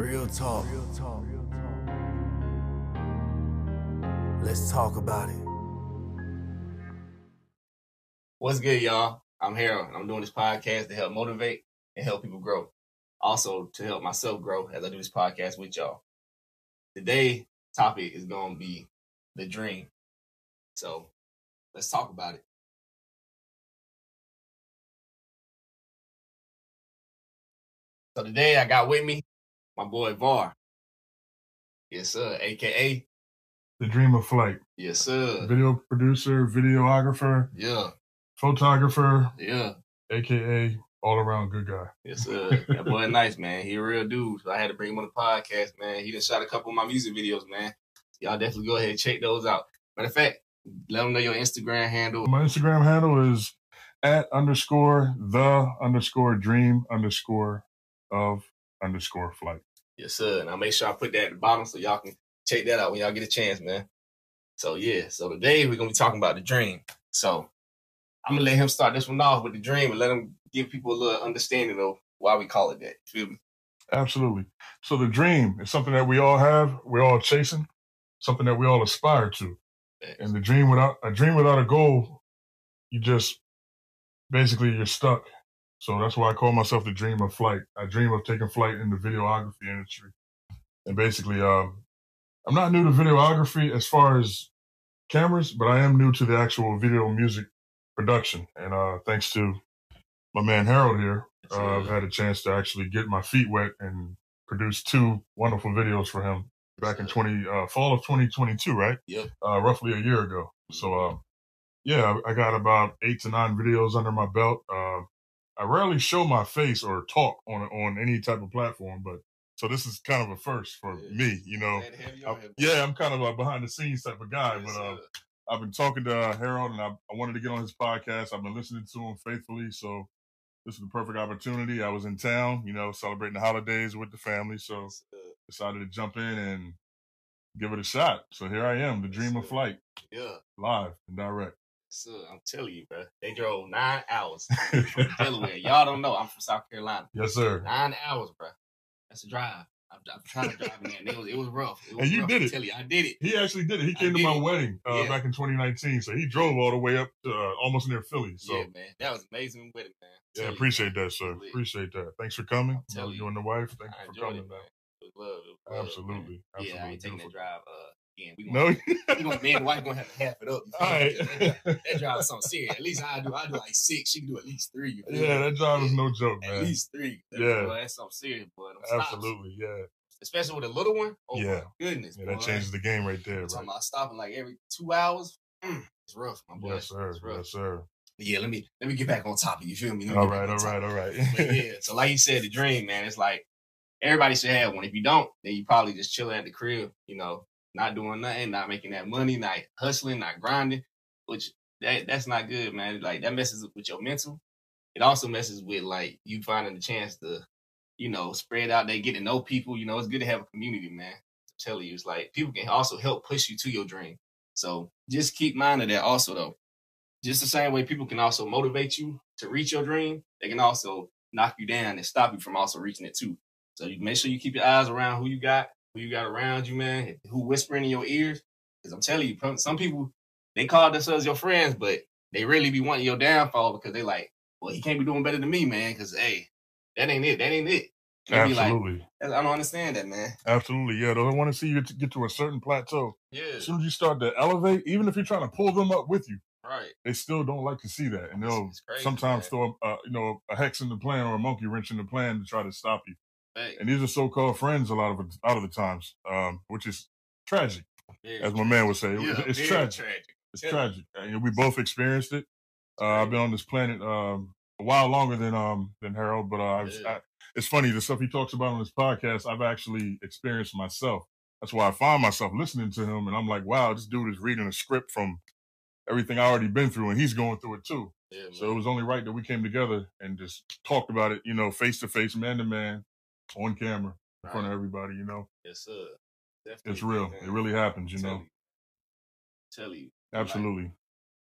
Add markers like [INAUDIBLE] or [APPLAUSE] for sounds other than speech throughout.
Real talk. Real talk. Real talk. Let's talk about it. What's good, y'all? I'm Harold, and I'm doing this podcast to help motivate and help people grow. Also, to help myself grow as I do this podcast with y'all. Today topic is going to be the dream. So, let's talk about it. So today I got with me my boy Var. Yes, sir. AKA. The Dream of Flight. Yes, sir. Video producer, videographer, Yeah. photographer, Yeah. aka all around good guy. Yes, sir. that boy [LAUGHS] nice, man. He a real dude. So I had to bring him on the podcast, man. He done shot a couple of my music videos, man. Y'all definitely go ahead and check those out. Matter of fact, let them know your Instagram handle. My Instagram handle is at underscore the underscore dream underscore of underscore flight. Yes, sir. And I'll make sure I put that at the bottom so y'all can check that out when y'all get a chance, man. So yeah, so today we're gonna be talking about the dream. So I'm gonna let him start this one off with the dream and let him give people a little understanding of why we call it that. Feel me? Absolutely. So the dream is something that we all have, we're all chasing, something that we all aspire to. And the dream without a dream without a goal, you just basically you're stuck. So that's why I call myself the dream of flight. I dream of taking flight in the videography industry. And basically, um, I'm not new to videography as far as cameras, but I am new to the actual video music production. And uh, thanks to my man Harold here, uh, I've had a chance to actually get my feet wet and produce two wonderful videos for him back in 20 uh, fall of 2022, right? Yep. Uh, roughly a year ago. So, uh, yeah, I I got about eight to nine videos under my belt. Uh, I rarely show my face or talk on on any type of platform, but so this is kind of a first for Yeah. me, you know. Glad to have I- on here, bro. yeah, I'm kind of a behind the scenes type of guy, but uh. I've been talking to uh, Harold, and I, I wanted to get on his podcast. I've been listening to him faithfully, so this is the perfect opportunity. I was in town, you know, celebrating the holidays with the family, so decided to jump in and give it a shot. So here I am, the dream of flight, Yeah. live and direct. So I'm telling you, bro. They drove nine hours [LAUGHS] from Delaware. Y'all don't know. I'm from South Carolina. Yes, sir. Nine hours, bro. That's a drive. I'm, I'm trying to drive in there, it was it was rough. It was And you rough, did I it. tell you, I did it. He actually did it. He came to my it. wedding uh, Yeah. back in 2019, so he drove all the way up to uh, almost near Philly. So yeah, man, that was amazing it, man. yeah, you, appreciate man. that, sir. Appreciate that. Thanks for coming. You, you you. and the wife. Thank I you for coming. it, man. man. It love. Love, man. Absolutely. Absolutely. Yeah, I ain't taking that drive uh, again. We No. gonna, we gonna, me and wife gonna have to half it up. All right. That, drive- that drive is something serious. At least I do. I do like six. She can do at least three. yeah, that job is no joke, man. At least three. That- Yeah. boy, that's something serious, boy. Them stops. Absolutely. Yeah. Especially with a little one. Oh Yeah. my goodness. Yeah, that changes the game right there, I'm right? talking about stopping like every two hours. Mm, it's rough, my boy. Yes, sir. Yes, sir. But yeah, let me let me get back on topic. You You feel me? All get back right, all right, all right. Yeah, [LAUGHS] so like you said, the dream, man, it's like everybody should have one. If you don't, then you probably just chilling at the crib, you know, not doing nothing, not making that money, not hustling, not grinding, which that that's not good, man. Like that messes with your mental. It also messes with like you finding the chance to, you know, spread out there, get to know people. You know, it's good to have a community, man. I'm telling you, it's like people can also help push you to your dream. So just keep mind of that also though. Just the same way people can also motivate you to reach your dream, they can also knock you down and stop you from also reaching it too. So you make sure you keep your eyes around who you got, who you got around you, man, who whispering in your ears. Because I'm telling you, some- people they call themselves your friends, but they really be wanting your downfall because they like, well, he can't be doing better than me, man. Because hey, that ain't it. That ain't it. Be like, Absolutely. I don't understand that, man. Absolutely. Yeah. They want to see you to get to a certain plateau. Yeah, As soon as you start to elevate, even if you're trying to pull them up with you, right. they still don't like to see that. And they'll crazy, sometimes man. throw, uh, you know, a hex in the plan or a monkey wrench in the plan to try to stop you. And these are so-called friends a lot of out of the times, um, which is tragic, yeah, as my man would say. Yeah, it's tragic. tragic. It's Yeah. tragic. And we both experienced it. Uh, I've been on this planet um, a while longer than um, than Harold, but uh, I was. I, it's funny the stuff he talks about on his podcast. I've actually experienced myself. That's why I find myself listening to him, and I'm like, wow, this dude is reading a script from everything I already been through, and he's going through it too. Yeah, So it was only right that we came together and just talked about it, you know, face to face, man to man, on camera, in front of everybody. You know, Yes, sir. Definitely, it's real. It really happens. You Tell know, you. Tell you. Like, absolutely.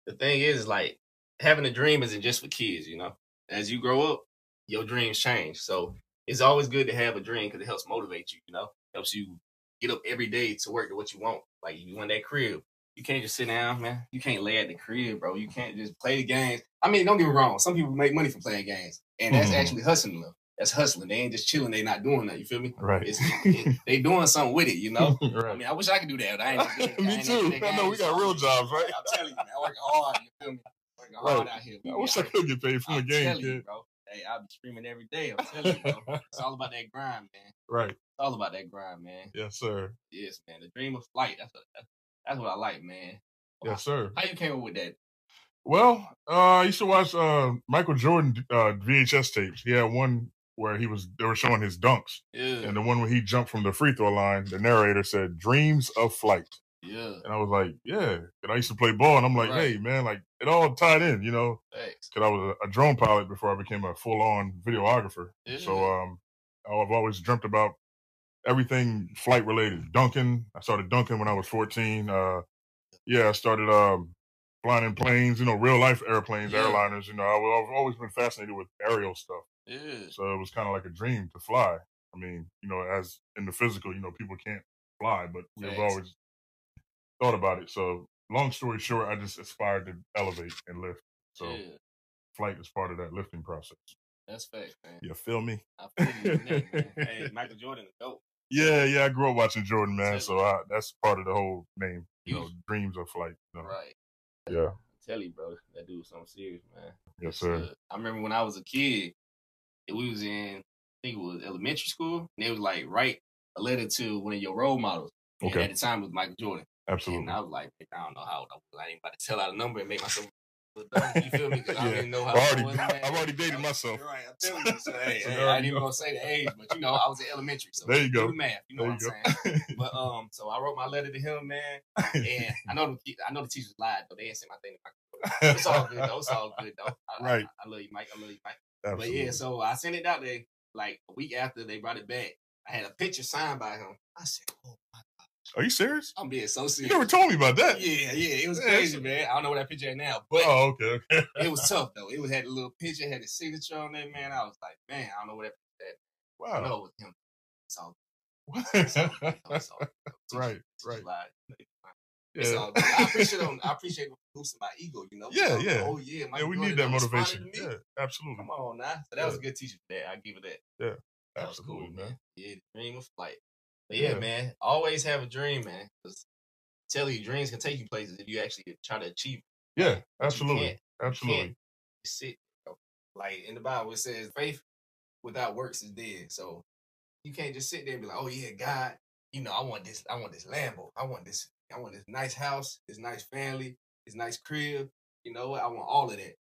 the thing is, like, having a dream isn't just for kids, you know. As you grow up, your dreams change. So it's always good to have a dream because it helps motivate you. You know, helps you get up every day to work to what you want. Like you want that crib, you can't just sit down, man. You can't lay at the crib, bro. You can't just play the games. I mean, don't get me wrong. Some people make money from playing games, and that's Mhm. actually hustling them. That's hustling. They ain't just chilling. They not doing that. You feel me? Right. It, [LAUGHS] they doing something with it. You know. [LAUGHS] right. I mean, I wish I could do that. I ain't. [LAUGHS] I ain't Me too. I know we got real jobs, right? I'm telling you, man. I work hard. You feel me? Working hard Right. out here. I wish I could get paid from the I'm game, you, bro. Hey, I'll be screaming every day. I'm telling you, bro. It's all about that grind, man. Right. It's all about that grind, man. Yes, sir. Yes, man. The dream of flight. That's what, that's, that's what I like, man. Yes, sir. How you came up with that? Well, uh, I used to watch uh, Michael Jordan uh, VHS tapes. He had one where he was they were showing his dunks, Yeah, and the one where he jumped from the free throw line. The narrator said "Dreams of Flight," yeah. and I was like, "Yeah." And I used to play ball, and I'm like, Right. "Hey, man, like it all tied in, you know." Thanks. Because I was a, a drone pilot before I became a full on videographer. Yeah. So um, I've always dreamt about everything flight related. Dunking. I started dunking when I was 14. Uh, yeah, I started um, flying in planes, you know, real life airplanes, Yeah. airliners. You know, I, I've always been fascinated with aerial stuff. Yeah, So it was kind of like a dream to fly. I mean, you know, as in the physical, you know, people can't fly, but we've Facts. always thought about it. So long story short, I just aspired to elevate and lift. So yeah. flight is part of that lifting process. That's fact, man. You feel me? I feel you on man. [LAUGHS] Hey, Michael Jordan, dope. Yeah, yeah. I grew up watching Jordan, man. So I, that's part of the whole name. You know, dreams of flight. You know? Right. Yeah. tell you, bro, that dude was something serious, man. Yes, sir. Uh, I remember when I was a kid, we was in, I think it was elementary school, and they was like, write a letter to one of your role models. And Okay. at the time, it was Michael Jordan. Absolutely. And I was like, I don't know how old I was. I ain't about to tell out a number and make myself [LAUGHS] dumb. You feel me? 'Cause I Yeah. don't know how I already- I was, man. [LAUGHS] I've already dated myself. Right, I'm telling you. So, hey, So hey, there I you ain't even gonna say the age, but you know, I was in elementary. So There you go. do the math. You know There what you I'm saying? go. But [LAUGHS] um, so I wrote my letter to him, man, and I know the I know the teachers lied, but they didn't say my thing. It's all good though. It's all good though. I, I- Right. I, love you, Mike. I love you, Mike. Absolutely. But yeah, so I sent it out there like a week after they brought it back. I had a picture signed by him. I said, "Oh my, god, Are you serious? I'm being so serious." You never told me about that. yeah, yeah, it was Yeah, crazy, man. I don't know what that picture at now, but Oh, okay, okay. [LAUGHS] it was tough though. It was had a little picture, had a signature on there, man. I was like, man, I don't know what that. I Wow. was him. It's all. [LAUGHS] It's all, good, though. It's all good, though. [LAUGHS] right, right. It's Yeah. I appreciate them. I appreciate boosting my ego. You know. Yeah, So, yeah. Oh yeah, my Yeah, we need that motivation. Yeah, absolutely. Come on now. So that was a good teacher for that. I give it that. That was Absolutely, cool, man. man. Yeah, dream of flight. But yeah, Yeah. man, always have a dream, man. 'Cause tell you, dreams can take you places if you actually try to achieve. Yeah, absolutely. Absolutely. sit. Like in the Bible, it says faith without works is dead. So you can't just sit there and be like, "Oh yeah, God, you know, I want this. I want this Lambo. I want this. I want this nice house, this nice family, this nice crib. You know what? I want all of that."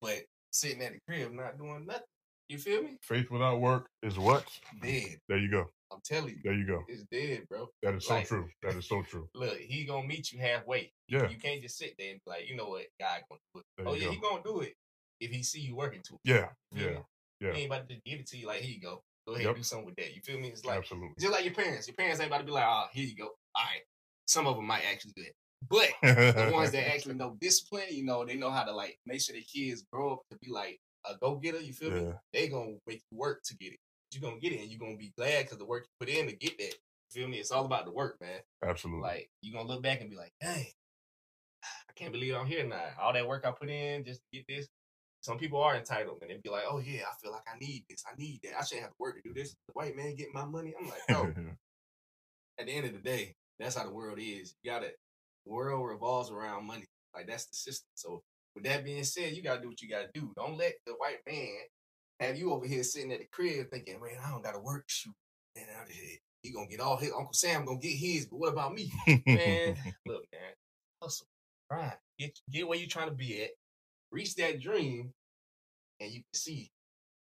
But sitting at the crib not doing nothing. You feel me? Faith without work is what? Dead. There you go. I'm telling you, There you go. it's dead, bro. That is so true. That is so true. [LAUGHS] Look, he gonna meet you halfway. Yeah. You can't just sit there and be like, you know what, God gonna do it. There oh yeah, go. he gonna do it if he see you working to it. Yeah. Yeah. me? Yeah. He ain't about to just give it to you like, here you go. Go ahead Yep. and do something with that. You feel me? It's like Absolutely. just like your parents. Your parents ain't about to be like, oh, here you go. All right. Some of them might actually do it. But the ones that [LAUGHS] actually know discipline, you know, they know how to like make sure their kids grow up to be like a go getter. You feel me? They gonna make you work to get it. You're gonna get it, and you're gonna be glad because the work you put in to get that. You feel me? It's all about the work, man. Absolutely. Like you're gonna look back and be like, dang, I can't believe I'm here now. All that work I put in just to get this. Some people are entitled and they be like, oh yeah, I feel like I need this. I need that. I shouldn't have to work to do this. The white man getting my money. I'm like, no. [LAUGHS] At the end of the day, that's how the world is. You gotta world revolves around money. Like that's the system. So with that being said, you gotta do what you gotta do. Don't let the white man have you over here sitting at the crib thinking, man, I don't gotta work. Shoot, man, out of here. He gonna get all his Uncle Sam gonna get his, but what about me? man, [LAUGHS] look, man, hustle, grind, get get where you trying to be at, reach that dream, and you can see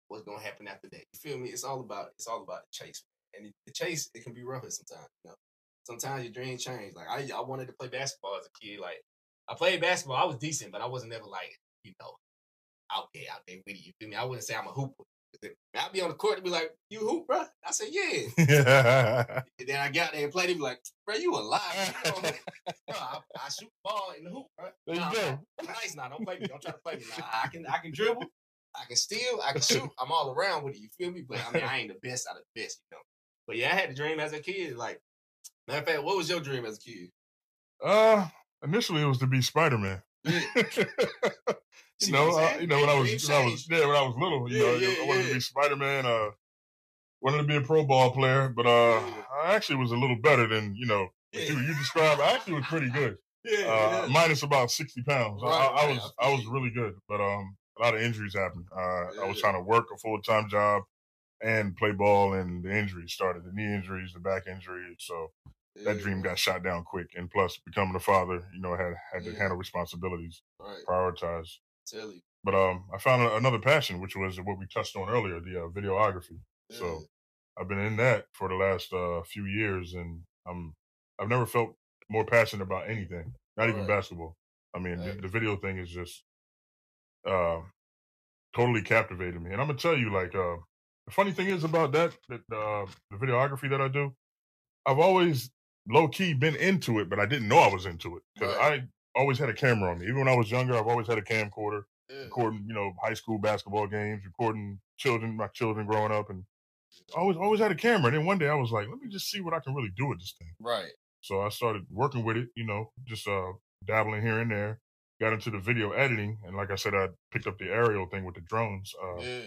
what's gonna happen after that. You feel me? It's all about it's all about the chase, and the chase it can be rougher sometimes. You know, sometimes your dream change. Like I, I wanted to play basketball as a kid. Like I played basketball, I was decent, but I wasn't ever like you know out there, out there with you. You feel me? I wouldn't say I'm a hooper. I'd be on the court and be like, "You hoop, bro?" I said, "Yeah." [LAUGHS] And then I got there and played. He be like, "Bro, you a liar? You know, [LAUGHS] [LAUGHS] bro, I, I shoot ball in the hoop, bro. There you Nah, go. I'm nice now. Don't play me. Don't try to play me. Nah, I can I can dribble. I can steal. I can shoot. I'm all around with it. You feel me? But I mean, I ain't the best out of the best, you know. But yeah, I had a dream as a kid. Like, matter of fact, what was your dream as a kid? Uh, initially it was to be Spider Man. [LAUGHS] you know, uh, you know when I was when I was yeah when I was little, you yeah, know, yeah, I wanted to be Spider Man. Uh, wanted to be a pro ball player, but uh, I actually was a little better than you know you you described. I actually was pretty good. Yeah, uh, minus about sixty pounds. Right, I, I, was I, I was really good, but um, a lot of injuries happened. Uh, I was trying to work a full time job and play ball, and the injuries started. The knee injuries, the back injuries. So that dream got shot down quick. And plus, becoming a father, you know, had had to handle responsibilities, right. prioritize. Tell you. But um, I found another passion, which was what we touched on earlier, the uh, videography. So I've been in that for the last uh, few years, and I'm I've never felt more passionate about anything, not even basketball. I mean, right. the, the, video thing is just uh, totally captivated me. And I'm gonna tell you, like, uh, the funny thing is about that, that uh, the videography that I do, I've always low key been into it, but I didn't know I was into it because right. I always had a camera on me. Even when I was younger, I've always had a camcorder, yeah. recording, you know, high school basketball games, recording children, my children growing up, and always always had a camera. And then one day I was like, let me just see what I can really do with this thing. Right. So I started working with it, you know, just uh dabbling here and there. Got into the video editing, and like I said, I picked up the aerial thing with the drones. Uh, yeah.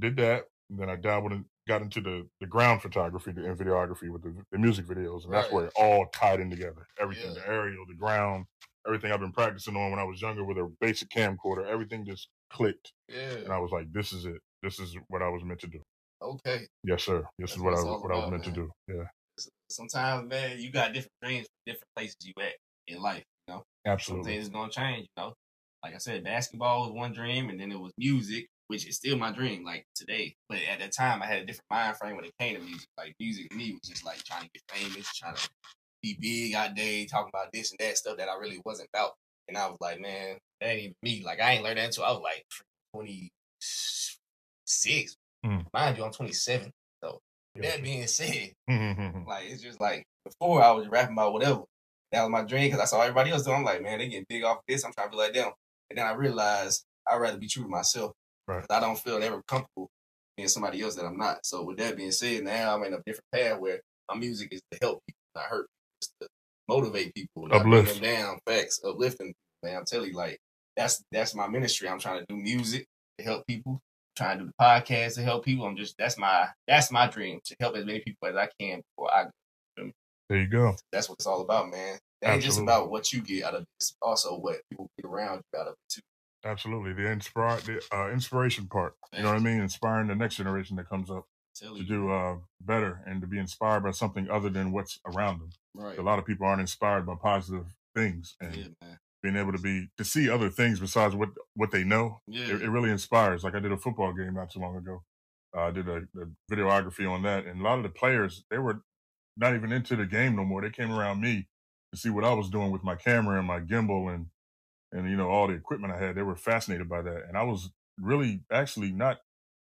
Did that, and then I dabbled in, got into the the ground photography and videography with the, the music videos, and right. that's where it all tied in together. Everything, yeah. the aerial, the ground, everything I've been practicing on when I was younger with a basic camcorder, everything just clicked. Yeah. And I was like, this is it. This is what I was meant to do. Okay. Yes, sir. This That's is what I what about, I was meant man. to do. Yeah. Sometimes, man, you got different dreams for different places you at in life. You know, absolutely. Some things gonna change. You know, like I said, basketball was one dream, and then it was music, which is still my dream. Like today, but at that time, I had a different mind frame when it came to music. Like music to me was just like trying to get famous, trying to be big out there, talking about this and that stuff that I really wasn't about. And I was like, man, that ain't even me. Like I ain't learned that until I was like twenty six, Mm. Mind you, I'm 27. So yeah. that being said, [LAUGHS] like it's just like before I was rapping about whatever. That was my dream because I saw everybody else doing. I'm like, man, they getting big off this. I'm trying to be like them. And then I realized I'd rather be true to myself. Right. I don't feel ever comfortable being somebody else that I'm not. So with that being said, now I'm in a different path where my music is to help people, not hurt people, just to motivate people, bring them down, facts, uplifting. Man, I'm telling you, like that's that's my ministry. I'm trying to do music to help people, trying to do the podcast to help people. I'm just that's my that's my dream to help as many people as I can before I go. There you go. That's what it's all about, man. It ain't just about what you get out of it. It's also what people get around you out of it too. Absolutely, the inspire the uh, inspiration part. You know what I mean? Inspiring the next generation that comes up to do uh, better and to be inspired by something other than what's around them. Right. A lot of people aren't inspired by positive things, and yeah, being able to be to see other things besides what what they know, yeah. it, it, really inspires. Like I did a football game not too long ago. Uh, I did a, a, videography on that, and a lot of the players they were not even into the game no more. They came around me to see what I was doing with my camera and my gimbal and and you know all the equipment I had. They were fascinated by that, and I was really actually not.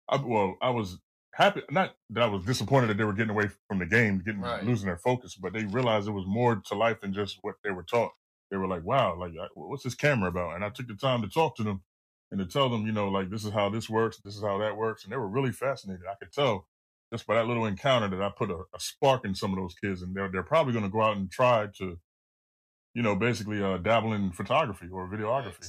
I, well, I was happy. Not that I was disappointed that they were getting away from the game, getting right. losing their focus, but they realized there was more to life than just what they were taught they were like, wow, like, what's this camera about? And I took the time to talk to them and to tell them, you know, like, this is how this works, this is how that works. And they were really fascinated. I could tell just by that little encounter that I put a, a spark in some of those kids. And they're, they're probably going to go out and try to, you know, basically uh, dabble in photography or videography.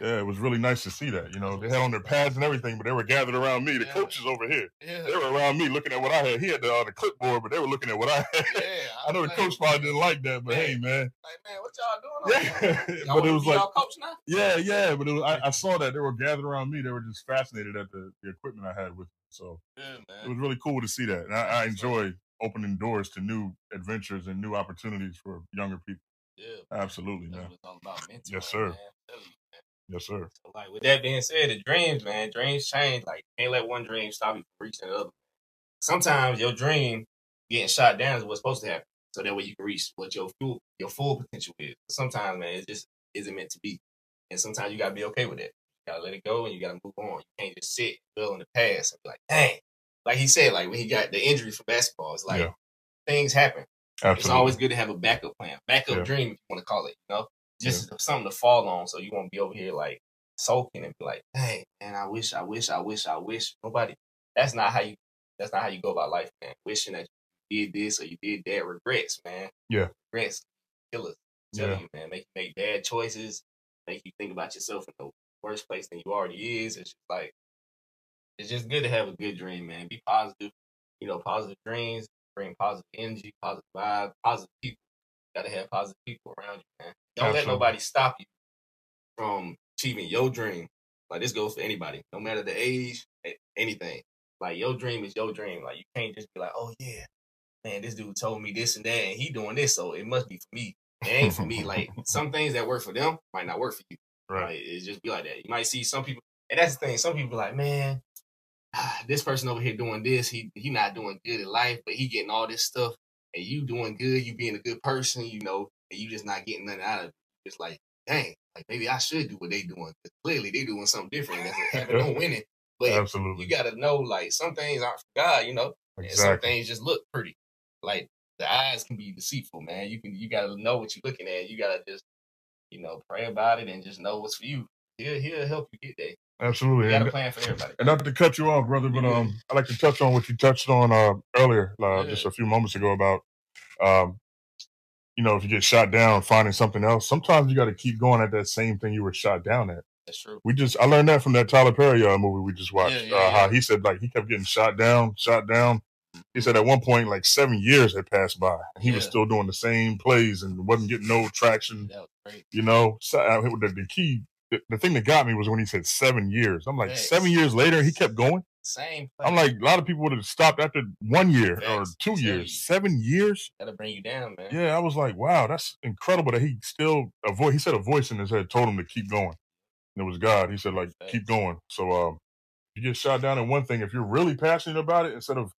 Yeah, it was really nice to see that. You know, they had on their pads and everything, but they were gathered around me. The yeah. coaches over here, yeah. they were around me looking at what I had. He had the, uh, the clipboard, but they were looking at what I had. Yeah, [LAUGHS] I, I know the coach probably didn't like that, but hey, man. Like, man, what y'all doing? Yeah, [LAUGHS] y'all but it was like, coach now? yeah, yeah. But was, I, I, saw that they were gathered around me. They were just fascinated at the, the equipment I had with. Me. So it was really cool to see that, and I, I enjoyed opening doors to new adventures and new opportunities for younger people. Yeah, absolutely, man. Yes, sir. Man. Yes, sir. So, like with that being said, the dreams, man, dreams change. Like can't let one dream stop you from reaching the other. Sometimes your dream getting shot down is what's supposed to happen, so that way you can reach what your full your full potential is. Sometimes, man, it just isn't meant to be, and sometimes you gotta be okay with it. You gotta let it go, and you gotta move on. You can't just sit dwell in the past and be like, dang. Like he said, like when he got the injury for basketball, it's like yeah. things happen. Absolutely. It's always good to have a backup plan, backup yeah. dream, if you want to call it. You know, just yeah. something to fall on. So you won't be over here like sulking and be like, "Dang, man, I wish, I wish, I wish, I wish." Nobody. That's not how you. That's not how you go about life, man. Wishing that you did this or you did that. Regrets, man. Yeah. Regrets kill us. I'm Yeah. you, man. Make you make bad choices. Make you think about yourself in the worst place than you already is. It's just like it's just good to have a good dream, man. Be positive. You know, positive dreams bring positive energy, positive vibe, positive people. gotta have positive people around you, man. Don't let nobody stop you from achieving your dream. Like this goes for anybody, no matter the age, anything. Like your dream is your dream. Like you can't just be like, oh yeah, man, this dude told me this and that, and he doing this, so it must be for me. It ain't for me. Like [LAUGHS] some things that work for them might not work for you. Right. Like, it just be like that. You might see some people, and that's the thing. Some people be like, man, [SIGHS] this person over here doing this, he he not doing good in life, but he getting all this stuff, and you doing good, you being a good person, you know, and you just not getting nothing out of it. It's like, dang, like maybe I should do what they doing. clearly, they doing something different. That's no winning. [LAUGHS] But Absolutely. you gotta know, like some things aren't for God, you know, and some things just look pretty. Like the eyes can be deceitful, man. You can you gotta know what you're looking at. You gotta just, you know, pray about it and just know what's for you. He'll he'll help you get there. Absolutely. You got And, a plan for everybody. and not to cut you off, brother, but um, I like to touch on what you touched on uh, earlier, uh, Yeah. just a few moments ago about, um, you know, if you get shot down, finding something else. Sometimes you got to keep going at that same thing you were shot down at. That's true. We just, I learned that from that Tyler Perry uh, movie we just watched. Yeah, yeah, uh, How he said like he kept getting shot down, shot down. He said at one point like seven years had passed by, and he was still doing the same plays and wasn't getting no traction. That was great. You know, so, uh, the, the key, the, the thing that got me was when he said seven years. I'm like, Facts. seven years later, he kept going. Same. I'm like, a lot of people would have stopped after one year or two Tell years. you. Seven years? that'll bring you down, man. Yeah, I was like, wow, that's incredible that he still a voice. He said a voice in his head told him to keep going. And it was God. He said, like, keep going. So, um, you get shot down in one thing. If you're really passionate about it, instead of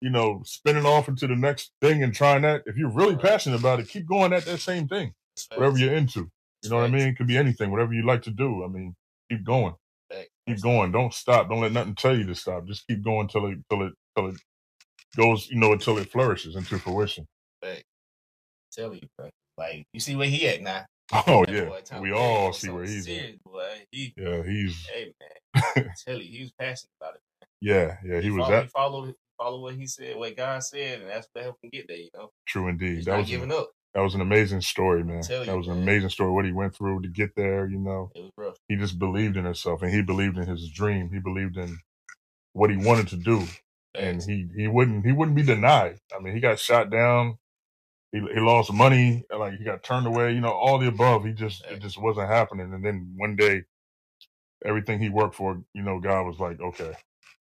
you know spinning off into the next thing and trying that, if you're really passionate about it, keep going at that same thing, whatever you're into. You know what I mean? It could be anything, whatever you like to do. I mean, keep going keep going. Don't stop. Don't let nothing tell you to stop. Just keep going till it till it till it goes. You know, until it flourishes into fruition. Facts. Tell you, bro. Like you see where he at now. [LAUGHS] Oh That yeah, boy we all see where he's at. serious, boy. He, Yeah, he's hey man, [LAUGHS] tell you, he was passionate about it. yeah yeah he was followed, that He followed, followed what he said, what God said, and that's what helped him get there. You know, true indeed. he's That not was a, giving up. That was an amazing story, man. Tell That was an man. amazing story. What he went through to get there. You know, It was rough. he just believed in himself and he believed in his dream. He believed in what he wanted to do, and he he wouldn't he wouldn't be denied. I mean, he got shot down. He, he lost money, like he got turned away. You know, all the above. He just it just wasn't happening. And then one day, everything he worked for, you know, God was like, okay,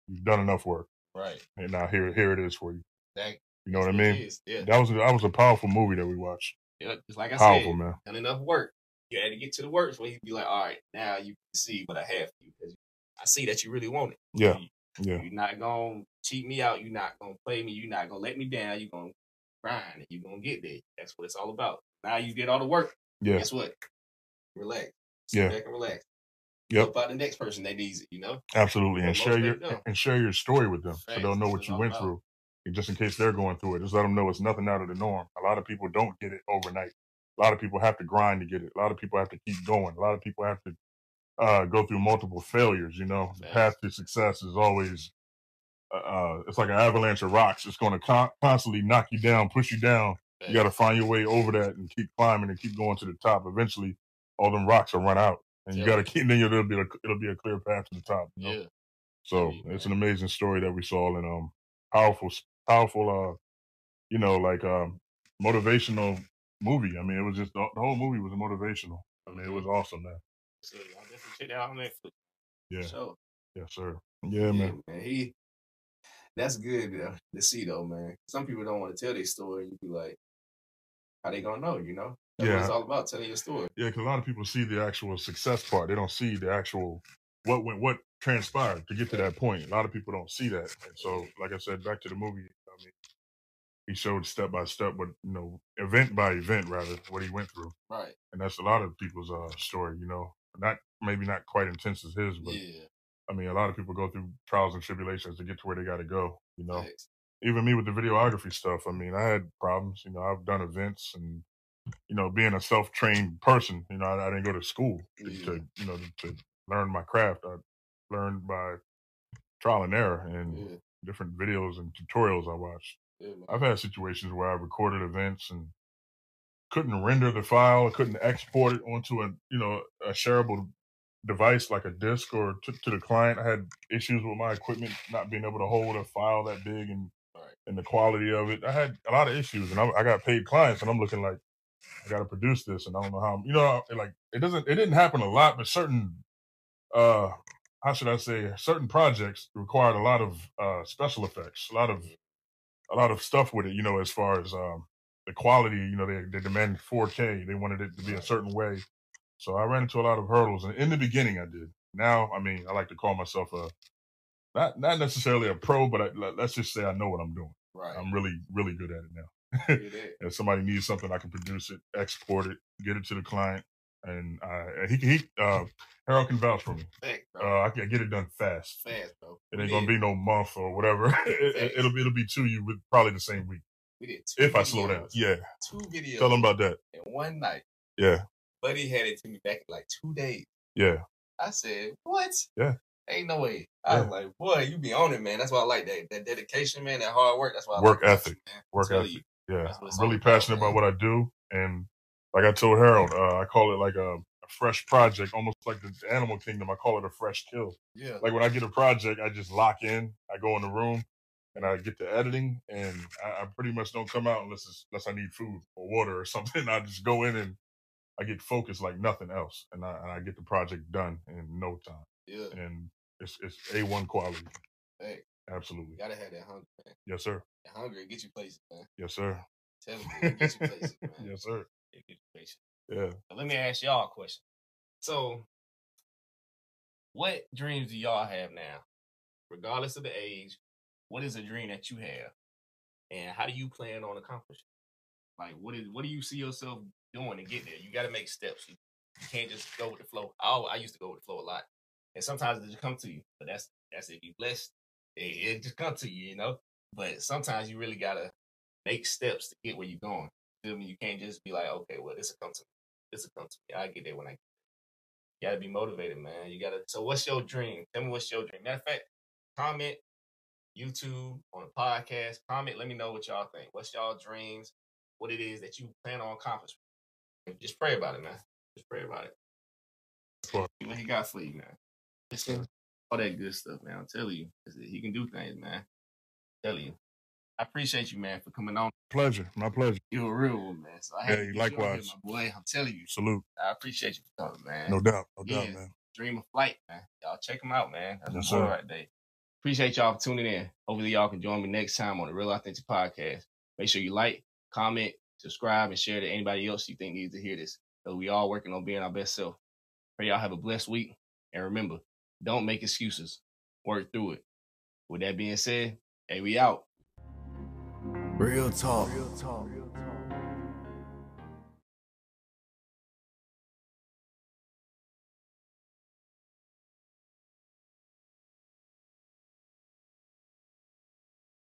you've done enough work, right. and now here here it is for you. That, You know what I mean? Yeah. That was that was a powerful movie that we watched. yeah. Just like I Powerful, said, man. done enough work. You had to get to the work where he'd be like, all right, now you can see what I have for you. 'cause I see that you really want it. Yeah, You- yeah, You're not gonna cheat me out. You're not gonna play me. You're not gonna let me down. You're gonna grind and you're gonna get there. That's what it's all about. Now you did all the work. yeah, Guess what? Relax. Sit Yeah. back and relax. Yep. Help out the next person that needs it, you know? absolutely. And share your and share your story with them, so they'll know what you went all through. Just in case they're going through it, just let them know it's nothing out of the norm. A lot of people don't get it overnight. A lot of people have to grind to get it. A lot of people have to keep going. A lot of people have to uh, go through multiple failures. You know, the path to success is always uh, uh, it's like an avalanche of rocks. It's going to con- constantly knock you down, push you down. You got to find your way over that and keep climbing and keep going to the top. Eventually, all them rocks will run out, and you Yeah. got to keep. Then it'll be a, it'll be a clear path to the top. You know? Yeah. So you, it's an amazing story that we saw and um powerful powerful uh you know like um motivational movie. I mean it was just the, the whole movie was motivational. I mean it was awesome, man. So I'll definitely check that out on Netflix. Yeah, So yes sir. Yeah, man. man. He that's good to, to see though, man. Some people don't want to tell their story. You be like, how they gonna know, you know? That's what it's all about, telling your story. Yeah, because a lot of people see the actual success part. They don't see the actual what went what transpired to get to that point. A lot of people don't see that. And so, like I said, back to the movie. I mean, he showed step by step, but you know, event by event, rather, what he went through. Right. and that's a lot of people's uh story you know not maybe not quite intense as his but yeah. i mean a lot of people go through trials and tribulations to get to where they got to go you know Facts. even me with the videography stuff i mean i had problems you know i've done events and you know being a self-trained person you know i, I didn't go to school to, to you know to learned my craft. I learned by trial and error and Yeah, different videos and tutorials I watched. yeah. I've had situations where I recorded events and couldn't render the file, couldn't export it onto a you know a shareable device like a disk or to, to the client. I had issues with my equipment not being able to hold a file that big and and the quality of it. I had a lot of issues, and I, I got paid clients, and I'm looking like I got to produce this, and I don't know how. You know, like it doesn't. It didn't happen a lot, but certain. Uh how should I say? Certain projects required a lot of uh special effects, a lot of a lot of stuff with it. You know, as far as um the quality. You know, they they demanded 4K. They wanted it to be a certain way. So I ran into a lot of hurdles, and in the beginning, I did. Now, I mean, I like to call myself a not not necessarily a pro, but I, let- let's just say I know what I'm doing. Right. I'm really really good at it now. [LAUGHS] If somebody needs something, I can produce it, export it, get it to the client, and I, he he uh, Harold can vouch for me. Bro. Uh, I can get it done fast. Fast, bro. It ain't gonna be no month or whatever. [LAUGHS] it, will it'll be to you with probably the same week We did two if I slow down. Yeah, Two videos tell them about that. in one night. Yeah, Buddy had it to me back in like two days. yeah, I said, "What? Yeah. Ain't no way." I was like, "Boy, you be on it, man. That's why I like that. That dedication, man. That hard work. That's why I Work like ethic. man. Work ethic. you. yeah. That's what it's I'm really all about, passionate about what I do, and like I told Harold, uh, I call it like a, a fresh project, almost like the Animal Kingdom. I call it a fresh kill. Yeah. like when I get a project, I just lock in. I go in the room and I get to editing, and I, I pretty much don't come out unless it's, unless I need food or water or [LAUGHS] something. I just go in and I get focused like nothing else, and I, and I get the project done in no time. yeah. And it's it's a one quality, Hey, absolutely. you gotta have that hunger, man. Yes, sir. That hunger get you places, man. Yes, sir. Tell me, get you places, [LAUGHS] man. yes, sir. It get you places. Yeah. Let me ask y'all a question. So, what dreams do y'all have now? Regardless of the age, what is a dream that you have? And how do you plan on accomplishing? it? Like what is what do you see yourself doing to get there? You gotta make steps. You, you can't just go with the flow. I, I used to go with the flow a lot. And sometimes it just come to you. But that's that's if you blessed, it, it just come to you, you know. But sometimes you really gotta make steps to get where you're going. Feel me? You can't just be like, okay, well, this will come to me. This will come to me. I get there when I. You gotta be motivated, man. You gotta. So, what's your dream? Tell me what's your dream. Matter of fact, comment YouTube on the podcast. Comment. Let me know what y'all think. What's y'all dreams? What it is that you plan on accomplishing? Just pray about it, man. Just pray about it. What he got for you, man. All that good stuff, man. I'm telling you, he can do things, man. tell you. I appreciate you, man, for coming on. Pleasure. My pleasure. You're a real one, man. So I Hey, on here, likewise. my boy. I'm telling you, Salute. I appreciate you for coming, man. No doubt. No doubt, Yeah. man. Dream of Flight, man. Y'all check him out, man. That's Yes, boy sir. right there. Appreciate y'all for tuning in. Hopefully, y'all can join me next time on the Real Authentic Podcast. Make sure you like, comment, subscribe, and share to anybody else you think needs to hear this. Because we all working on being our best self. Pray y'all have a blessed week. And remember, don't make excuses. Work through it. With that being said, hey, we out. Real talk. Real talk.